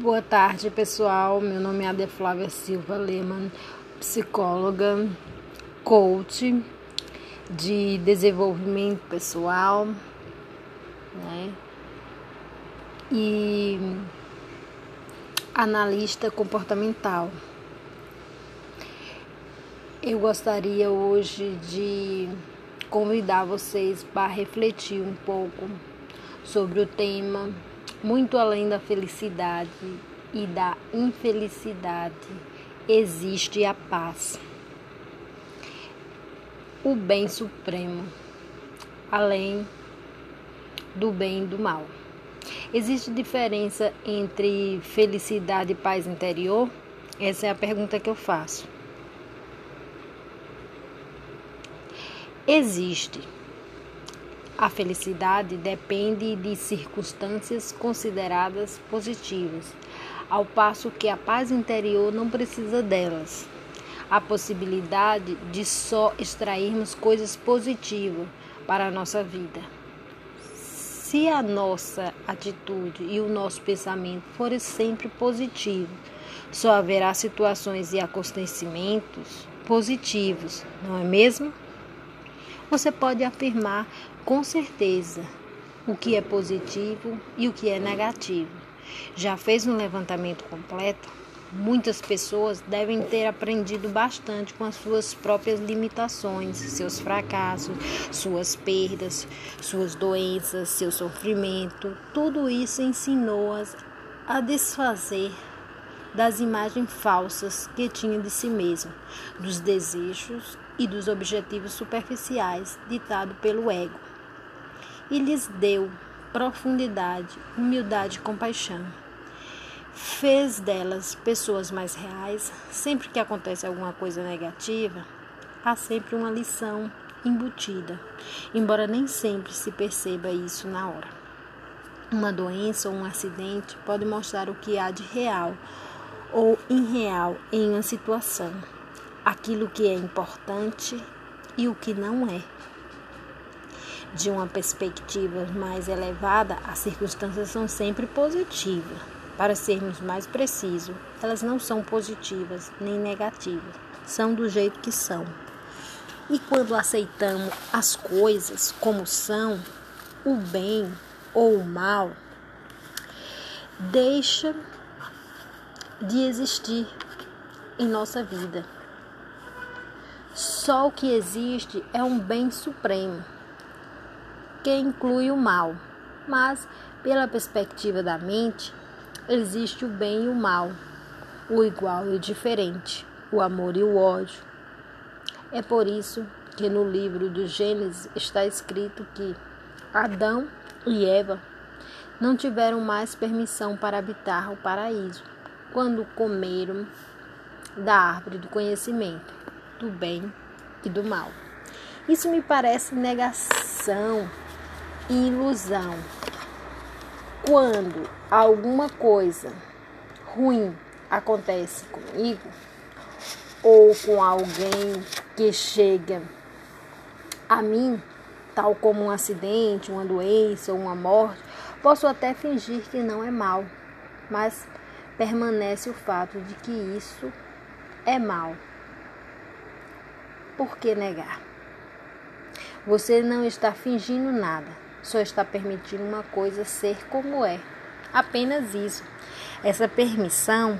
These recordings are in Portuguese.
Boa tarde, pessoal. Meu nome é Ade Flávia Silva Lehmann, psicóloga, coach de desenvolvimento pessoal, né? E analista comportamental. Eu gostaria hoje de convidar vocês para refletir um pouco sobre o tema muito além da felicidade e da infelicidade existe a paz. O bem supremo, além do bem e do mal. Existe diferença entre felicidade e paz interior? Essa é a pergunta que eu faço. Existe a felicidade depende de circunstâncias consideradas positivas, ao passo que a paz interior não precisa delas. A possibilidade de só extrairmos coisas positivas para a nossa vida. Se a nossa atitude e o nosso pensamento forem sempre positivos, só haverá situações e acontecimentos positivos, não é mesmo? Você pode afirmar com certeza o que é positivo e o que é negativo. Já fez um levantamento completo? Muitas pessoas devem ter aprendido bastante com as suas próprias limitações, seus fracassos, suas perdas, suas doenças, seu sofrimento. Tudo isso ensinou-as a desfazer das imagens falsas que tinha de si mesmo, dos desejos e dos objetivos superficiais ditados pelo ego e lhes deu profundidade, humildade e compaixão. Fez delas pessoas mais reais. Sempre que acontece alguma coisa negativa, há sempre uma lição embutida, embora nem sempre se perceba isso na hora. Uma doença ou um acidente pode mostrar o que há de real ou irreal em uma situação, aquilo que é importante e o que não é. De uma perspectiva mais elevada, as circunstâncias são sempre positivas. Para sermos mais precisos, elas não são positivas nem negativas, são do jeito que são. E quando aceitamos as coisas como são, o bem ou o mal deixa de existir em nossa vida. Só o que existe é um bem supremo que inclui o mal, mas pela perspectiva da mente, existe o bem e o mal, o igual e o diferente, o amor e o ódio. É por isso que no livro do Gênesis está escrito que Adão e Eva não tiveram mais permissão para habitar o paraíso quando comeram da árvore do conhecimento do bem e do mal. Isso me parece negação ilusão. Quando alguma coisa ruim acontece comigo ou com alguém que chega a mim, tal como um acidente, uma doença ou uma morte, posso até fingir que não é mal, mas permanece o fato de que isso é mal. Por que negar? Você não está fingindo nada só está permitindo uma coisa ser como é. Apenas isso. Essa permissão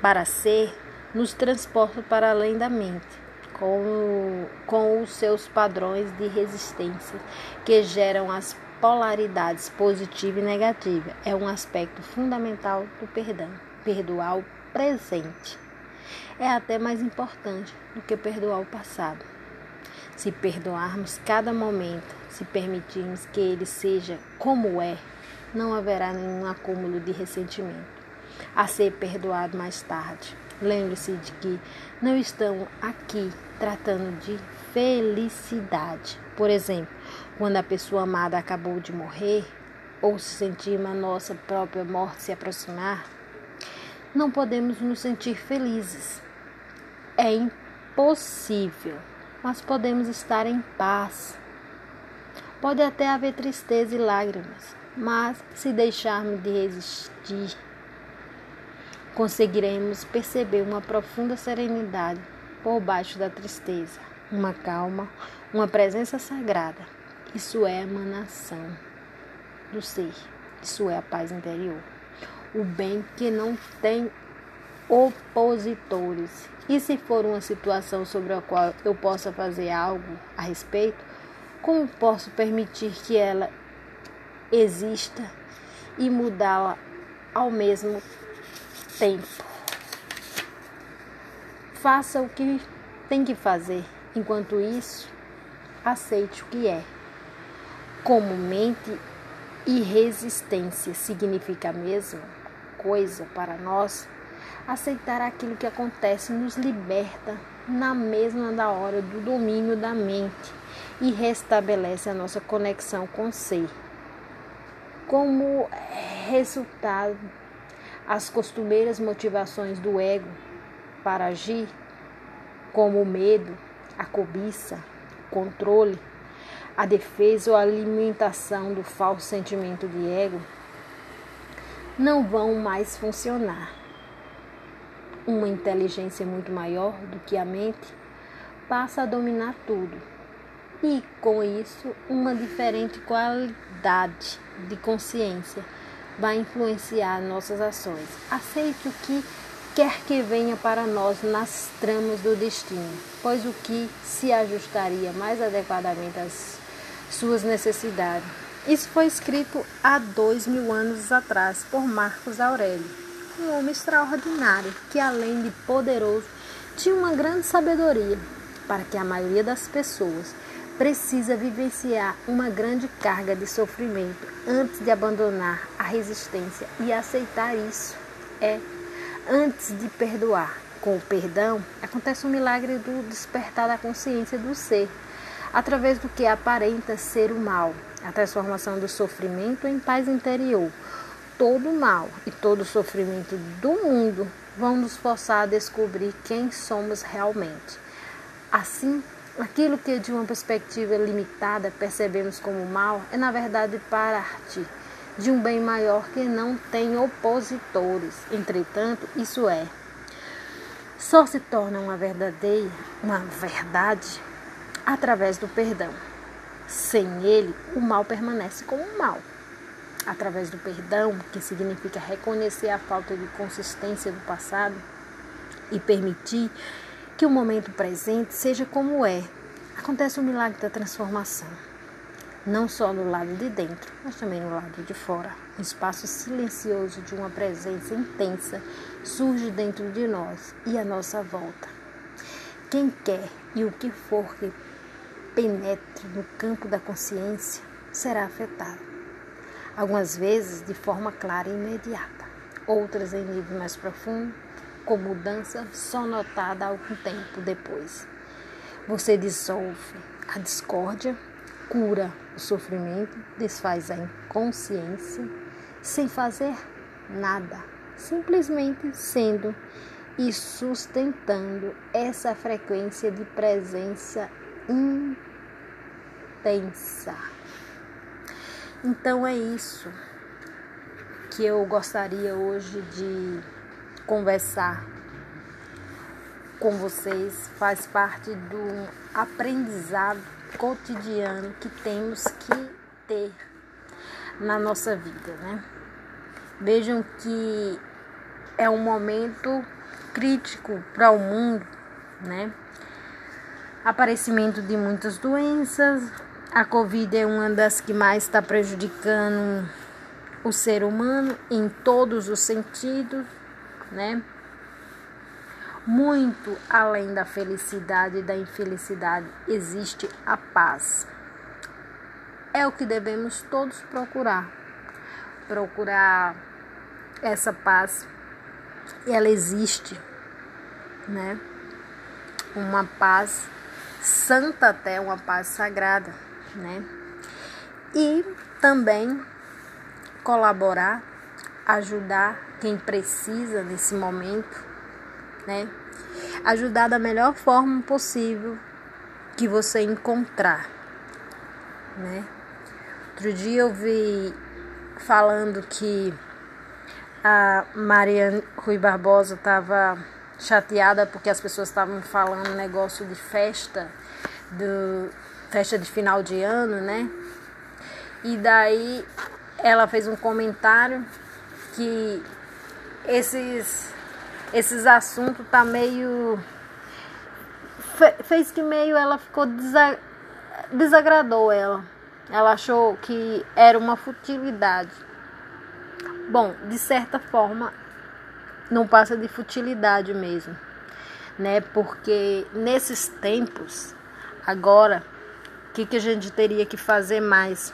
para ser nos transporta para além da mente, com, com os seus padrões de resistência que geram as polaridades positiva e negativa. É um aspecto fundamental do perdão. Perdoar o presente é até mais importante do que perdoar o passado. Se perdoarmos cada momento, se permitirmos que ele seja como é, não haverá nenhum acúmulo de ressentimento a ser perdoado mais tarde. Lembre-se de que não estamos aqui tratando de felicidade. Por exemplo, quando a pessoa amada acabou de morrer ou se sentimos a nossa própria morte se aproximar, não podemos nos sentir felizes. É impossível mas podemos estar em paz. Pode até haver tristeza e lágrimas, mas se deixarmos de resistir conseguiremos perceber uma profunda serenidade por baixo da tristeza, uma calma, uma presença sagrada. Isso é emanação do ser, isso é a paz interior. O bem que não tem opositores. E se for uma situação sobre a qual eu possa fazer algo a respeito, como posso permitir que ela exista e mudá-la ao mesmo tempo? Faça o que tem que fazer, enquanto isso, aceite o que é. Comumente, irresistência significa a mesma coisa para nós Aceitar aquilo que acontece nos liberta na mesma da hora do domínio da mente e restabelece a nossa conexão com o ser. Como resultado, as costumeiras motivações do ego para agir, como o medo, a cobiça, o controle, a defesa ou a alimentação do falso sentimento de ego, não vão mais funcionar uma inteligência muito maior do que a mente, passa a dominar tudo. E com isso, uma diferente qualidade de consciência vai influenciar nossas ações. Aceite o que quer que venha para nós nas tramas do destino, pois o que se ajustaria mais adequadamente às suas necessidades. Isso foi escrito há dois mil anos atrás por Marcos Aurélio um homem extraordinário que, além de poderoso, tinha uma grande sabedoria para que a maioria das pessoas precisa vivenciar uma grande carga de sofrimento antes de abandonar a resistência e aceitar isso. É antes de perdoar. Com o perdão, acontece o milagre do despertar da consciência do ser, através do que aparenta ser o mal, a transformação do sofrimento em paz interior, todo mal e todo o sofrimento do mundo vão nos forçar a descobrir quem somos realmente. Assim, aquilo que de uma perspectiva limitada percebemos como mal é na verdade parte de um bem maior que não tem opositores. Entretanto, isso é só se torna uma verdadeira, uma verdade através do perdão. Sem ele, o mal permanece como mal através do perdão, que significa reconhecer a falta de consistência do passado e permitir que o momento presente seja como é. Acontece o milagre da transformação, não só no lado de dentro, mas também no lado de fora. Um espaço silencioso de uma presença intensa surge dentro de nós e à nossa volta. Quem quer e o que for que penetre no campo da consciência será afetado algumas vezes de forma clara e imediata, outras em nível mais profundo, com mudança só notada algum tempo depois. Você dissolve a discórdia, cura o sofrimento, desfaz a inconsciência, sem fazer nada, simplesmente sendo e sustentando essa frequência de presença intensa. Então é isso que eu gostaria hoje de conversar com vocês. Faz parte do aprendizado cotidiano que temos que ter na nossa vida, né? Vejam que é um momento crítico para o mundo, né? Aparecimento de muitas doenças, a Covid é uma das que mais está prejudicando o ser humano em todos os sentidos, né? Muito além da felicidade e da infelicidade existe a paz. É o que devemos todos procurar. Procurar essa paz. Ela existe, né? Uma paz santa até, uma paz sagrada né? E também colaborar, ajudar quem precisa nesse momento, né? Ajudar da melhor forma possível que você encontrar, né? Outro dia eu vi falando que a Maria Rui Barbosa estava chateada porque as pessoas estavam falando negócio de festa, do, festa de final de ano, né? E daí ela fez um comentário que esses, esses assuntos tá meio. fez que meio ela ficou desagradou ela. Ela achou que era uma futilidade. Bom, de certa forma, não passa de futilidade mesmo, né? Porque nesses tempos, agora, que, que a gente teria que fazer mais?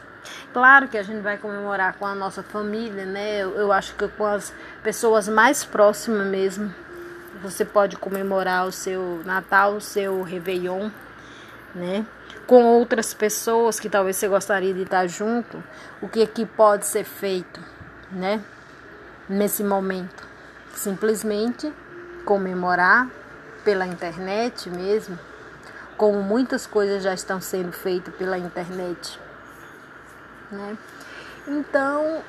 Claro que a gente vai comemorar com a nossa família, né? Eu, eu acho que com as pessoas mais próximas mesmo. Você pode comemorar o seu Natal, o seu Réveillon, né? Com outras pessoas que talvez você gostaria de estar junto. O que que pode ser feito, né? Nesse momento. Simplesmente comemorar pela internet mesmo, como muitas coisas já estão sendo feitas pela internet né? Então,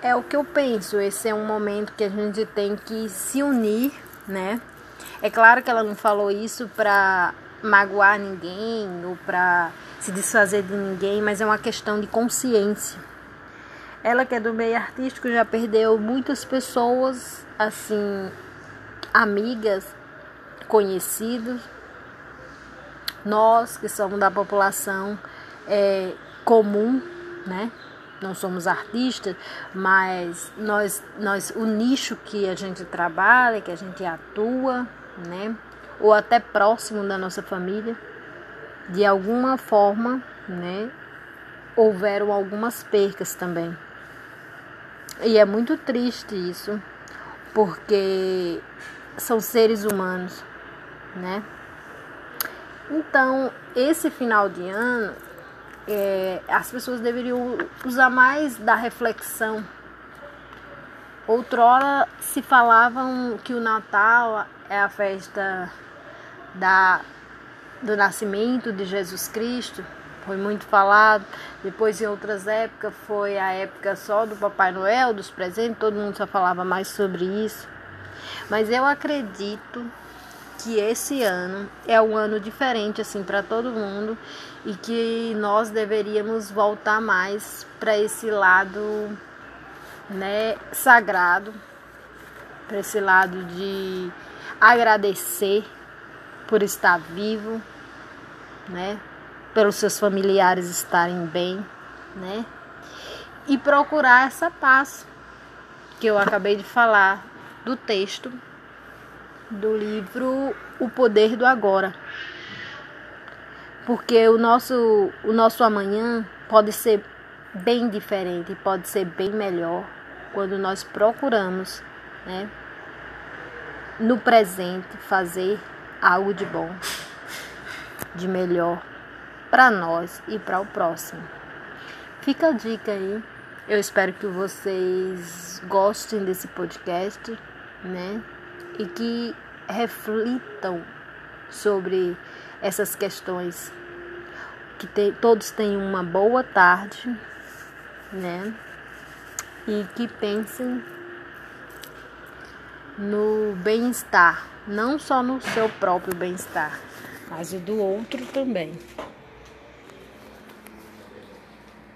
é o que eu penso, esse é um momento que a gente tem que se unir, né? É claro que ela não falou isso para magoar ninguém ou para se desfazer de ninguém, mas é uma questão de consciência. Ela que é do meio artístico já perdeu muitas pessoas, assim, amigas, conhecidos. Nós que somos da população é, comum né? Não somos artistas, mas nós, nós o nicho que a gente trabalha, que a gente atua, né? Ou até próximo da nossa família, de alguma forma, né? Houveram algumas percas também. E é muito triste isso, porque são seres humanos, né? Então, esse final de ano é, as pessoas deveriam usar mais da reflexão. Outrora se falavam que o Natal é a festa da, do nascimento de Jesus Cristo, foi muito falado. Depois, em outras épocas, foi a época só do Papai Noel, dos presentes, todo mundo só falava mais sobre isso. Mas eu acredito que esse ano é um ano diferente assim para todo mundo e que nós deveríamos voltar mais para esse lado, né, sagrado, para esse lado de agradecer por estar vivo, né, pelos seus familiares estarem bem, né? E procurar essa paz que eu acabei de falar do texto do livro O Poder do Agora. Porque o nosso, o nosso amanhã pode ser bem diferente, pode ser bem melhor quando nós procuramos, né, no presente fazer algo de bom, de melhor para nós e para o próximo. Fica a dica aí. Eu espero que vocês gostem desse podcast, né? E que reflitam sobre essas questões. Que te, todos tenham uma boa tarde, né? E que pensem no bem-estar, não só no seu próprio bem-estar, mas o do outro também.